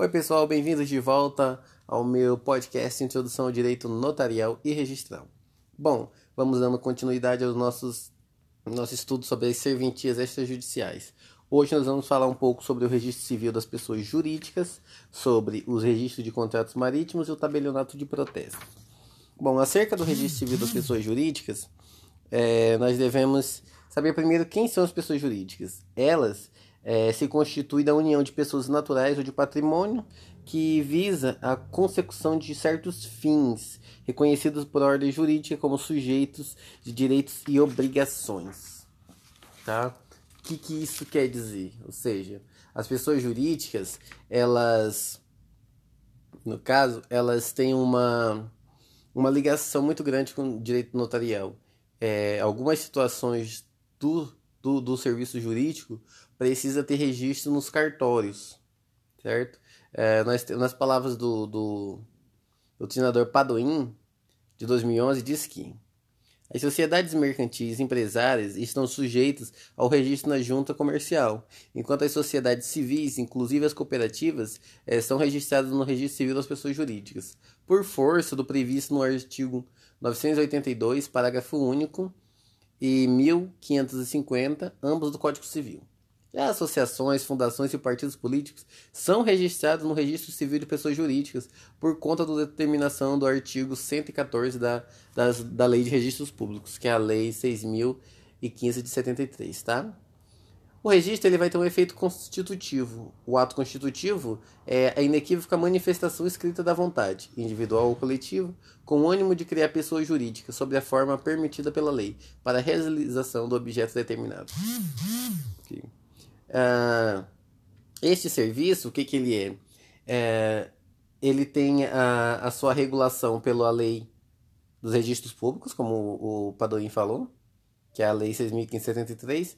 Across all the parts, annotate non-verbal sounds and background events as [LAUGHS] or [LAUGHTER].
Oi, pessoal, bem-vindos de volta ao meu podcast Introdução ao Direito Notarial e Registral. Bom, vamos dando continuidade aos nossos nosso estudo sobre as serventias extrajudiciais. Hoje nós vamos falar um pouco sobre o registro civil das pessoas jurídicas, sobre os registros de contratos marítimos e o tabelionato de protesto. Bom, acerca do registro civil das pessoas jurídicas, é, nós devemos saber primeiro quem são as pessoas jurídicas. Elas é, se constituem da união de pessoas naturais ou de patrimônio que visa a consecução de certos fins reconhecidos por ordem jurídica como sujeitos de direitos e obrigações. Tá? O que, que isso quer dizer? Ou seja, as pessoas jurídicas, elas, no caso, elas têm uma, uma ligação muito grande com o direito notarial. É, algumas situações do, do, do serviço jurídico precisa ter registro nos cartórios, certo? É, nas palavras do, do, do treinador Padoim, de 2011, diz que as sociedades mercantis empresárias estão sujeitas ao registro na junta comercial, enquanto as sociedades civis, inclusive as cooperativas, é, são registradas no registro civil das pessoas jurídicas, por força do previsto no artigo 982, parágrafo único, e 1550, ambos do Código Civil. As associações, fundações e partidos políticos são registrados no Registro Civil de Pessoas Jurídicas por conta da determinação do artigo 114 da, das, da Lei de Registros Públicos, que é a Lei 6.015 de 73, tá? O registro ele vai ter um efeito constitutivo. O ato constitutivo é a inequívoca manifestação escrita da vontade, individual ou coletiva, com o ânimo de criar pessoa jurídica sob a forma permitida pela lei, para a realização do objeto determinado. Uh, este serviço, o que, que ele é? é ele tem a, a sua regulação pela lei dos registros públicos, como o, o Padoim falou, que é a lei 6.573,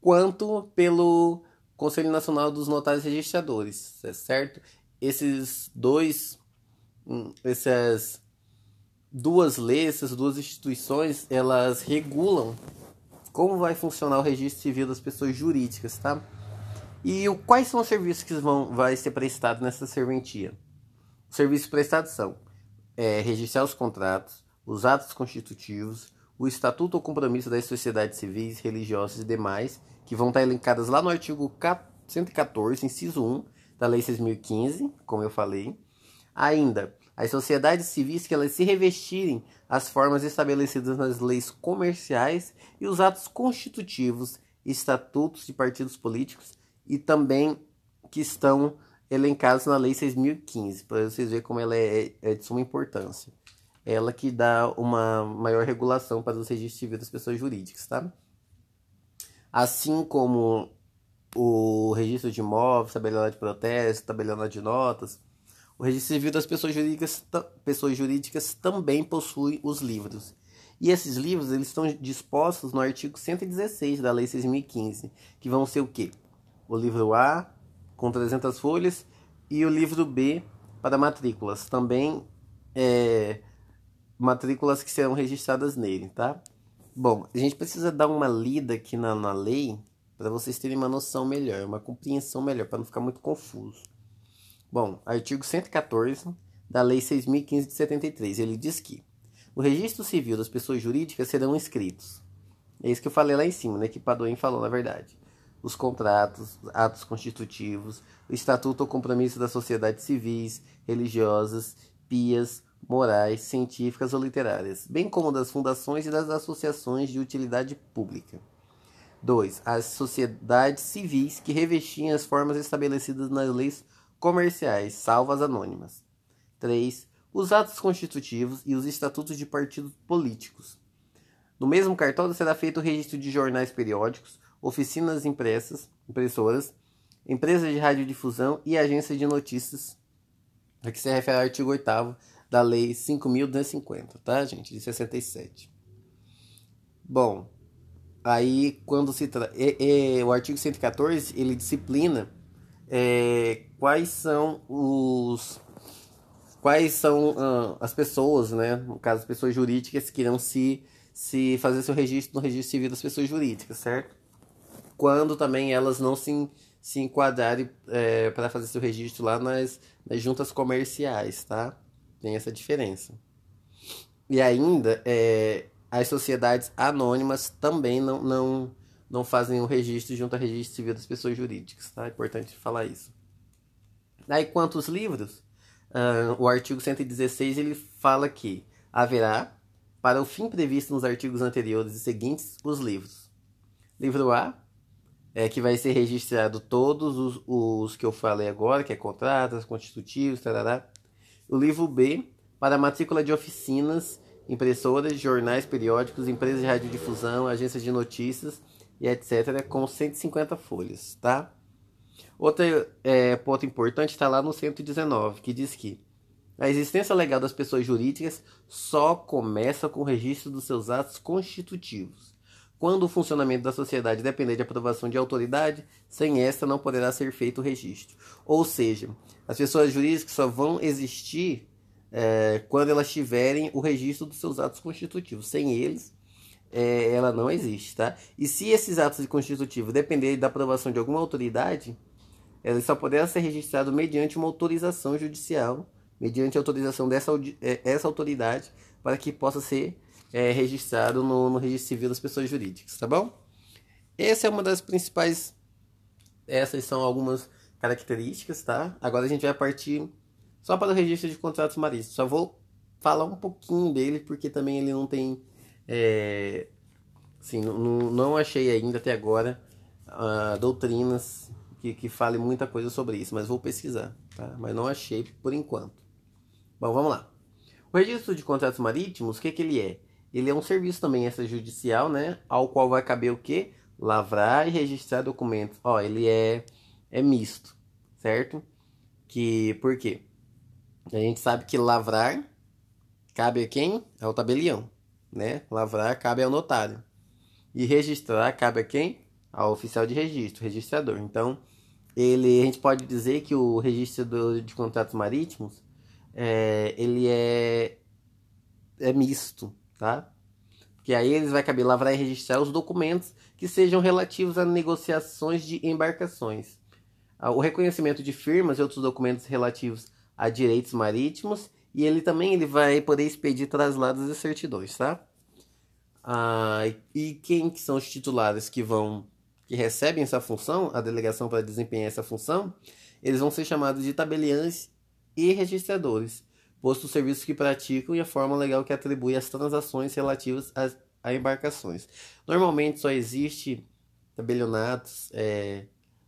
quanto pelo Conselho Nacional dos Notários Registradores, certo? Esses dois, hum, essas duas leis, essas duas instituições, elas regulam como vai funcionar o registro civil das pessoas jurídicas, tá? E o, quais são os serviços que vão vai ser prestado nessa serventia? Os serviços prestados são é, registrar os contratos, os atos constitutivos, o estatuto ou compromisso das sociedades civis, religiosas e demais, que vão estar elencadas lá no artigo 114, inciso 1 da Lei 6.015, como eu falei. Ainda, as sociedades civis que elas se revestirem as formas estabelecidas nas leis comerciais e os atos constitutivos, estatutos de partidos políticos e também que estão elencados na Lei 6.015, para vocês verem como ela é, é de suma importância. Ela que dá uma maior regulação para os registros civis das pessoas jurídicas, tá? Assim como o registro de imóveis, tabelionato de protesto, tabelionato de notas, o registro civil das pessoas jurídicas, pessoas jurídicas também possui os livros. E esses livros eles estão dispostos no artigo 116 da Lei 6.015, que vão ser o quê? O livro A, com 300 folhas, e o livro B, para matrículas. Também é, matrículas que serão registradas nele, tá? Bom, a gente precisa dar uma lida aqui na, na lei para vocês terem uma noção melhor, uma compreensão melhor, para não ficar muito confuso. Bom, artigo 114 da Lei 6.015 de 73, ele diz que o registro civil das pessoas jurídicas serão inscritos. É isso que eu falei lá em cima, né? Que Padoim falou, na verdade. Os contratos, atos constitutivos, o estatuto ou compromisso das sociedades civis, religiosas, pias, morais, científicas ou literárias, bem como das fundações e das associações de utilidade pública. 2. As sociedades civis que revestiam as formas estabelecidas nas leis comerciais, salvo as anônimas. 3. Os atos constitutivos e os estatutos de partidos políticos. No mesmo cartório será feito o registro de jornais periódicos, oficinas impressas, impressoras, empresas de radiodifusão e agências de notícias. Aqui se refere ao artigo 8 da Lei 5.250, tá, gente? De 67. Bom, aí quando se trata. É, é, o artigo 114 ele disciplina é, quais são os. Quais são uh, as pessoas, né? No caso, as pessoas jurídicas que irão se, se fazer seu registro no registro civil das pessoas jurídicas, certo? Quando também elas não se, se enquadrarem é, para fazer seu registro lá nas, nas juntas comerciais, tá? Tem essa diferença. E ainda, é, as sociedades anônimas também não, não, não fazem o registro junto ao registro civil das pessoas jurídicas, tá? É importante falar isso. Aí, quanto aos livros, uh, o artigo 116 ele fala que haverá, para o fim previsto nos artigos anteriores e seguintes, os livros. Livro A, é, que vai ser registrado todos os, os que eu falei agora, que é contratos, constitutivos, tarará. O livro B, para matrícula de oficinas, impressoras, jornais, periódicos, empresas de radiodifusão, agências de notícias e etc., com 150 folhas, tá? Outro é, ponto importante está lá no 119, que diz que a existência legal das pessoas jurídicas só começa com o registro dos seus atos constitutivos. Quando o funcionamento da sociedade depender de aprovação de autoridade, sem esta não poderá ser feito o registro. Ou seja, as pessoas jurídicas só vão existir é, quando elas tiverem o registro dos seus atos constitutivos. Sem eles, é, ela não existe, tá? E se esses atos constitutivos dependerem da aprovação de alguma autoridade, eles só poderão ser registrados mediante uma autorização judicial, mediante autorização dessa é, essa autoridade, para que possa ser é, registrado no, no registro civil das pessoas jurídicas, tá bom? Essa é uma das principais. Essas são algumas características, tá? Agora a gente vai partir só para o registro de contratos marítimos. Só vou falar um pouquinho dele, porque também ele não tem. É, assim, não, achei ainda até agora uh, doutrinas que, que falem muita coisa sobre isso, mas vou pesquisar, tá? Mas não achei por enquanto. Bom, vamos lá. O registro de contratos marítimos, o que, que ele é? Ele é um serviço também extrajudicial, né? Ao qual vai caber o quê? Lavrar e registrar documentos. Ó, ele é, é misto, certo? Que, por quê? A gente sabe que lavrar cabe a quem? Ao tabelião, né? Lavrar cabe ao notário. E registrar cabe a quem? Ao oficial de registro, registrador. Então, ele, a gente pode dizer que o registro de contratos marítimos é, ele é, é misto, tá? Porque aí eles vai caber lavrar e registrar os documentos que sejam relativos a negociações de embarcações. Ah, o reconhecimento de firmas e outros documentos relativos a direitos marítimos e ele também ele vai poder expedir traslados e certidões, tá? Ah, e quem que são os titulares que vão que recebem essa função, a delegação para desempenhar essa função, eles vão ser chamados de tabeliães e registradores, posto os serviços que praticam e a forma legal que atribui as transações relativas às, a embarcações. Normalmente só existe tabelionatos, é,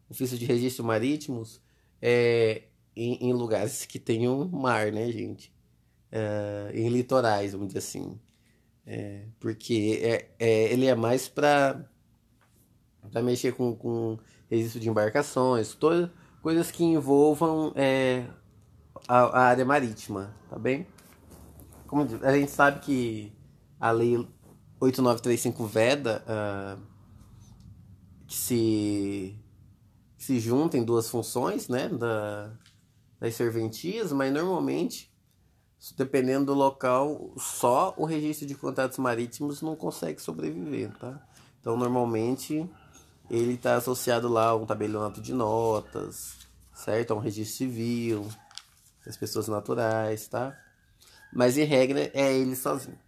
ofício de registro marítimos, é, em, em lugares que tenham mar, né, gente? É, em litorais, vamos dizer assim. É, porque é, é, ele é mais para mexer com, com registro de embarcações, todas coisas que envolvam é, a, a, área marítima, tá bem? Como a gente sabe que a lei 8935 veda uh, que se, que se juntem duas funções, né, da, das serventias, mas normalmente, dependendo do local, só o registro de contratos marítimos não consegue sobreviver, tá? Então, normalmente, ele está associado lá a um tabelionato de notas, certo? A um registro civil, das pessoas naturais, tá? Mas, em regra, é ele sozinho.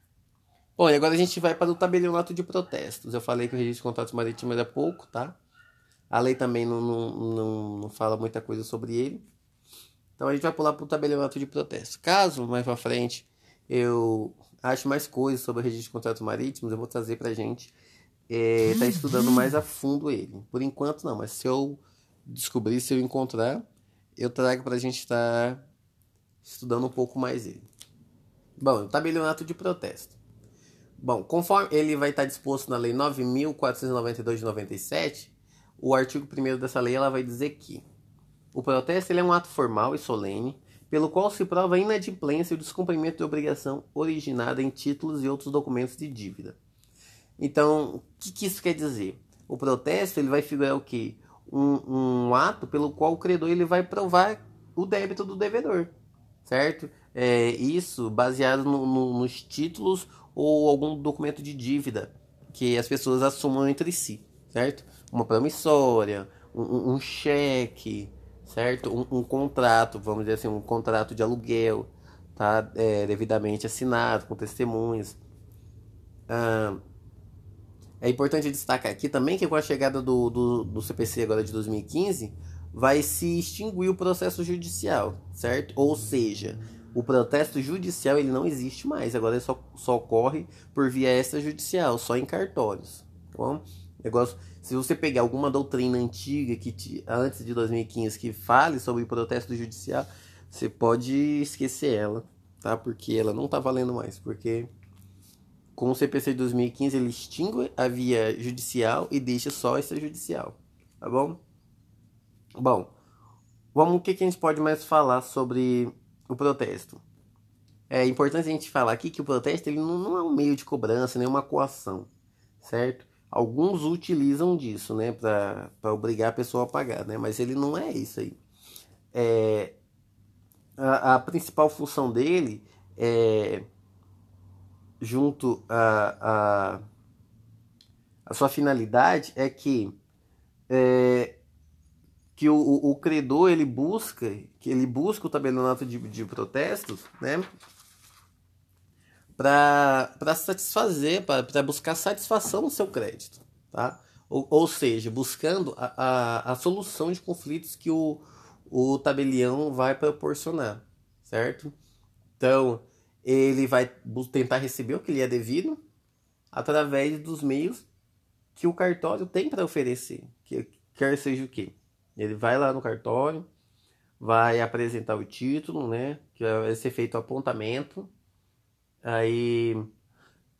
Bom, e agora a gente vai para o tabelionato de protestos. Eu falei que o registro de contratos marítimos era pouco, tá? A lei também não, não, não, não fala muita coisa sobre ele. Então a gente vai pular para o tabelionato de protesto. Caso mais para frente eu ache mais coisas sobre o registro de contratos marítimos, eu vou trazer para a gente estar é, tá estudando mais a fundo ele. Por enquanto não, mas se eu descobrir, se eu encontrar, eu trago para a gente estar tá estudando um pouco mais ele. Bom, o tabelionato de protesto. Bom, conforme ele vai estar tá disposto na Lei 9.492 de 97, o artigo 1 dessa lei ela vai dizer que o protesto é um ato formal e solene, pelo qual se prova a inadimplência e o descumprimento de obrigação originada em títulos e outros documentos de dívida. Então, o que, que, isso quer dizer? O protesto ele vai figurar o quê? Um, um ato pelo qual o credor ele vai provar o débito do devedor, certo? É, isso baseado no, no, nos títulos ou algum documento de dívida que as pessoas assumam entre si, certo? Uma promissória, um, um cheque, certo? Um, um, contrato, vamos dizer assim, um contrato de aluguel, tá? É, devidamente assinado, com testemunhas. Ah, é importante destacar aqui também que com a chegada do, do, do CPC agora de 2015, vai se extinguir o processo judicial, certo? Ou seja, o protesto judicial ele não existe mais, agora ele só, só ocorre por via extrajudicial, só em cartórios. Tá bom? Negócio, se você pegar alguma doutrina antiga que te, antes de 2015 que fale sobre protesto judicial, você pode esquecer ela, tá? Porque ela não tá valendo mais, porque com o CPC de 2015 ele extingue a via judicial e deixa só extrajudicial, tá bom? Bom, vamos o que, que a gente pode mais falar sobre o protesto? É importante a gente falar aqui que o protesto ele não, não é um meio de cobrança, nem uma coação, certo? Alguns utilizam disso, né, para obrigar a pessoa a pagar, né? Mas ele não é isso aí. É, a, a principal função dele é junto a, a, a sua finalidade é que é, que o, o, credor ele busca que ele busca o tabelionato de, de protestos né para satisfazer para buscar satisfação no seu crédito tá ou, ou seja buscando a, a, a solução de conflitos que o, o tabelião vai proporcionar certo então ele vai tentar receber o que lhe é devido através dos meios que o cartório tem para oferecer, que quer seja o quê? Ele vai lá no cartório, vai apresentar o título, né? Que vai ser feito o apontamento. Aí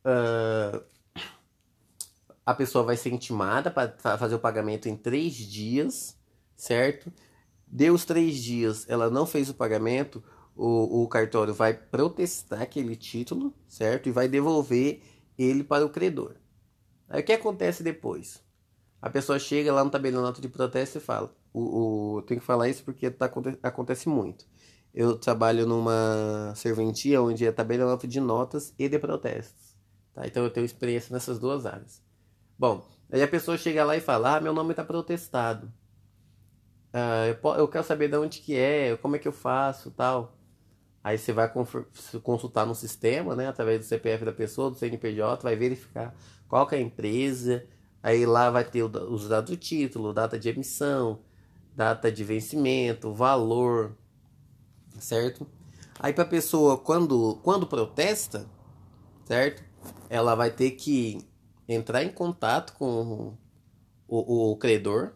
uh, a pessoa vai ser intimada para fazer o pagamento em três dias, certo? Deu os três dias, ela não fez o pagamento, o, o cartório vai protestar aquele título, certo? E vai devolver ele para o credor. Aí o que acontece depois? A pessoa chega lá no tabelionato de protesto e fala: o, o, tenho que falar isso porque tá, acontece muito. Eu trabalho numa serventia onde é tabelionato de notas e de protestos. Tá? Então eu tenho experiência nessas duas áreas. Bom, aí a pessoa chega lá e fala: Ah, meu nome está protestado. Ah, eu, eu quero saber de onde que é, como é que eu faço tal. Aí você vai consultar no sistema, né, através do CPF da pessoa, do CNPJ, vai verificar qual que é a empresa. Aí lá vai ter os dados do título, data de emissão, data de vencimento, valor, certo? Aí para a pessoa quando quando protesta, certo? Ela vai ter que entrar em contato com o, o credor,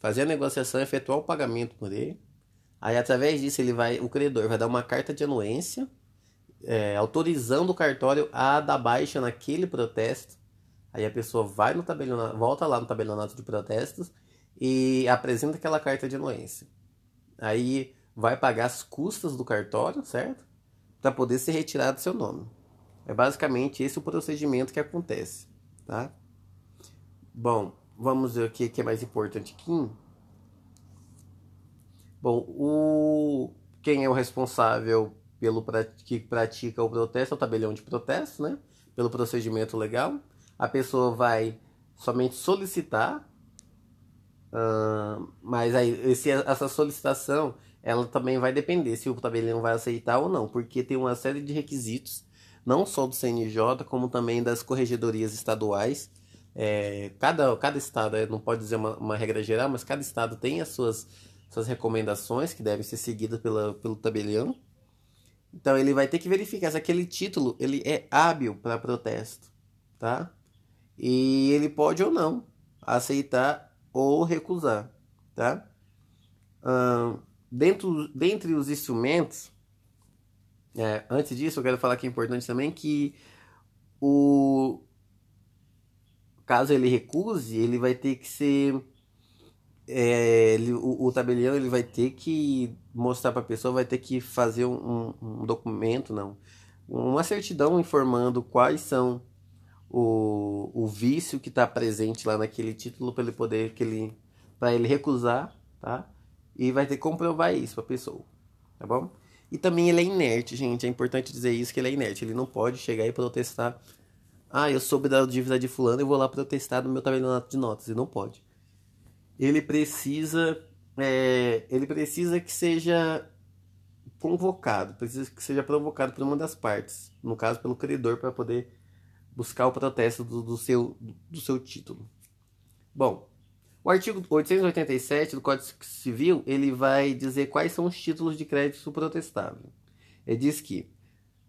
fazer a negociação, efetuar o pagamento por ele Aí através disso ele vai, o credor vai dar uma carta de anuência, é, autorizando o cartório a dar baixa naquele protesto. Aí a pessoa vai no tabelionato, volta lá no tabelionato de protestos e apresenta aquela carta de anuência. Aí vai pagar as custas do cartório, certo? Para poder ser retirado do seu nome. É basicamente esse o procedimento que acontece, tá? Bom, vamos ver o que é mais importante aqui. Bom, o quem é o responsável pelo que pratica o protesto é o tabelião de protesto, né? Pelo procedimento legal. A pessoa vai somente solicitar, uh, mas aí esse, essa solicitação ela também vai depender se o tabelião vai aceitar ou não, porque tem uma série de requisitos, não só do CNJ, como também das corregedorias estaduais. É, cada, cada estado, é, não pode dizer uma, uma regra geral, mas cada estado tem as suas suas recomendações que devem ser seguidas pela, pelo tabelião. Então ele vai ter que verificar se aquele título ele é hábil para protesto, tá? E ele pode ou não aceitar ou recusar, tá? Hum, dentro, dentre os instrumentos, é, antes disso eu quero falar que é importante também que o caso ele recuse, ele vai ter que ser é, ele, o, o, tabelião ele vai ter que mostrar para a pessoa, vai ter que fazer um, um, documento, não, uma certidão informando quais são o, o vício que está presente lá naquele título para ele poder que ele para ele recusar, tá? E vai ter que comprovar isso para a pessoa, tá bom? E também ele é inerte, gente. É importante dizer isso que ele é inerte. Ele não pode chegar e protestar. Ah, eu soube da dívida de fulano, eu vou lá protestar no meu tabelionato de notas. Ele não pode. ele precisa é, ele precisa que seja convocado, precisa que seja provocado por uma das partes, no caso pelo credor, para poder buscar o protesto do, do, seu, do seu título. Bom, o artigo 887 do Código Civil ele vai dizer quais são os títulos de crédito protestável. Ele diz que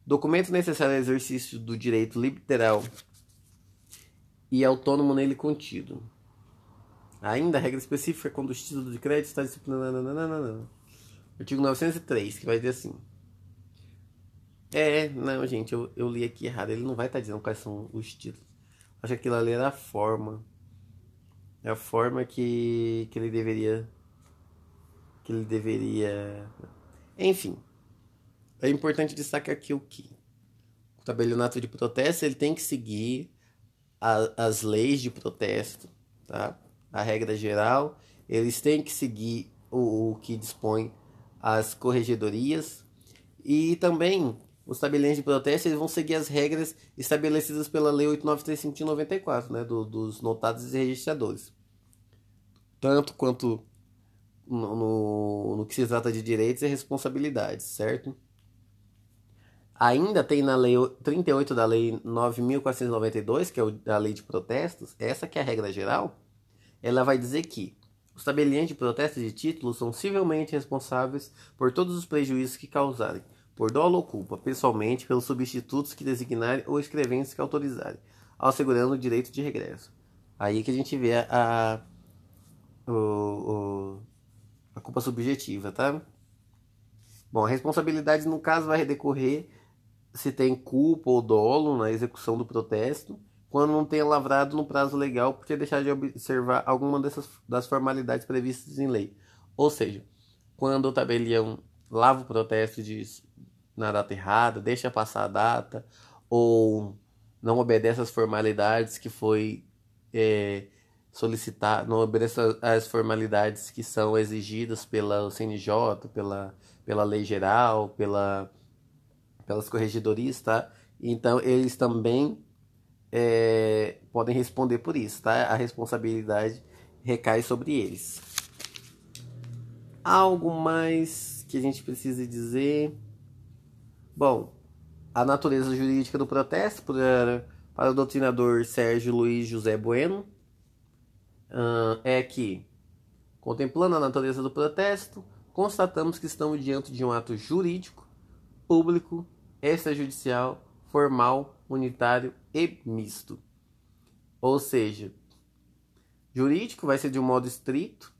documento necessário ao exercício do direito literal e autônomo nele contido. Ainda a regra específica quando o título de crédito está disciplinado. Artigo 903, que vai dizer assim. É, não, gente, eu, eu li aqui errado. Ele não vai estar dizendo quais são os títulos. Acho que aquilo ali era a forma. A forma que, que ele deveria. Que ele deveria. Enfim. É importante destacar aqui o que? O tabelionato de protesto ele tem que seguir a, as leis de protesto, tá? a regra geral, eles têm que seguir o, o que dispõe as corregedorias e também os tabeliões de protesto eles vão seguir as regras estabelecidas pela Lei 8935 de 94, né, do, dos notados e registradores. Tanto quanto no, no, no, que se trata de direitos e responsabilidades, certo? Ainda tem na Lei 38 da Lei 9.492, que é a Lei de Protestos, essa que é a regra geral, ela vai dizer que os tabeliões de protesto de títulos são civilmente responsáveis por todos os prejuízos que causarem, por dolo ou culpa, pessoalmente, pelos substitutos que designarem ou escreventes que autorizarem, assegurando o direito de regresso. Aí que a gente vê a, a, o, a culpa subjetiva, tá? Bom, a responsabilidade no caso vai decorrer se tem culpa ou dolo na execução do protesto quando não tenha lavrado no prazo legal por ter deixado de observar alguma dessas das formalidades previstas em lei. Ou seja, quando o tabelião lava o protesto diz na data errada, deixa passar a data, ou não obedece às formalidades que foi é, solicitar, não obedece às formalidades que são exigidas pela CNJ, pela, pela lei geral, pela, pelas corregedorias, tá? Então eles também é, podem responder por isso, tá? A responsabilidade recai sobre eles. Algo mais que a gente precisa dizer? Bom, a natureza jurídica do protesto para, para o doutrinador Sérgio Luiz José Bueno uh, é que, contemplando a natureza do protesto, constatamos que estamos diante de um ato jurídico, público, extrajudicial, formal, unitário e misto. Ou seja, jurídico vai ser de um modo estrito,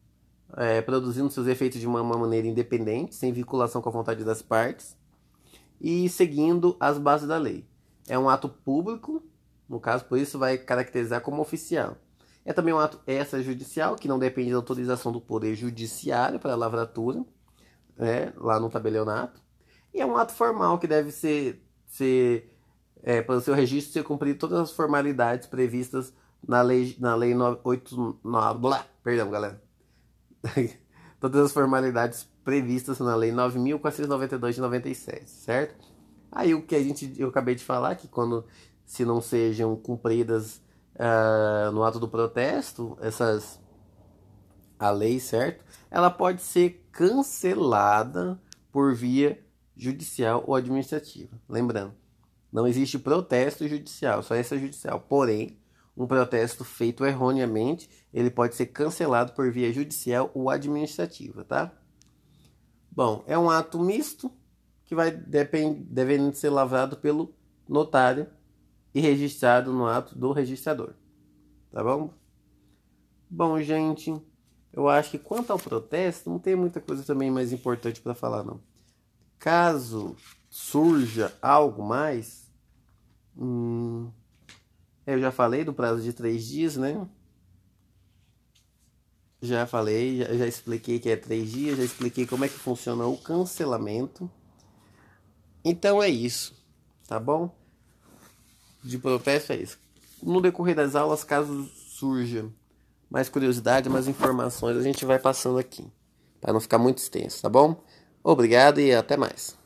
é, produzindo seus efeitos de uma, uma maneira independente, sem vinculação com a vontade das partes e seguindo as bases da lei. É um ato público, no caso, por isso vai caracterizar como oficial. É também um ato extrajudicial, que não depende da autorização do Poder Judiciário para a lavratura, né, lá no tabelionato. E é um ato formal que deve ser, ser é, para o seu registro ser cumprido todas as formalidades previstas na lei, na lei 989, blá, perdão, galera. [LAUGHS] todas as formalidades previstas na lei 9492 de 97, certo? Aí o que a gente eu acabei de falar que quando se não sejam cumpridas uh, no ato do protesto, essas a lei, certo? Ela pode ser cancelada por via judicial ou administrativa. Lembrando, não existe protesto judicial, só essa judicial. Porém, um protesto feito erroneamente, ele pode ser cancelado por via judicial ou administrativa, tá? Bom, é um ato misto que vai depend, devendo ser lavrado pelo notário e registrado no ato do registrador. Tá bom? Bom, gente, eu acho que quanto ao protesto, não tem muita coisa também mais importante para falar, não. Caso surja algo mais, hum, eu já falei do prazo de três dias, né? Já falei, já, já expliquei que é três dias, já expliquei como é que funciona o cancelamento. Então é isso, tá bom? De protesto é isso. No decorrer das aulas, caso surja mais curiosidade, mais informações, a gente vai passando aqui, para não ficar muito extenso, tá bom? Obrigado e até mais.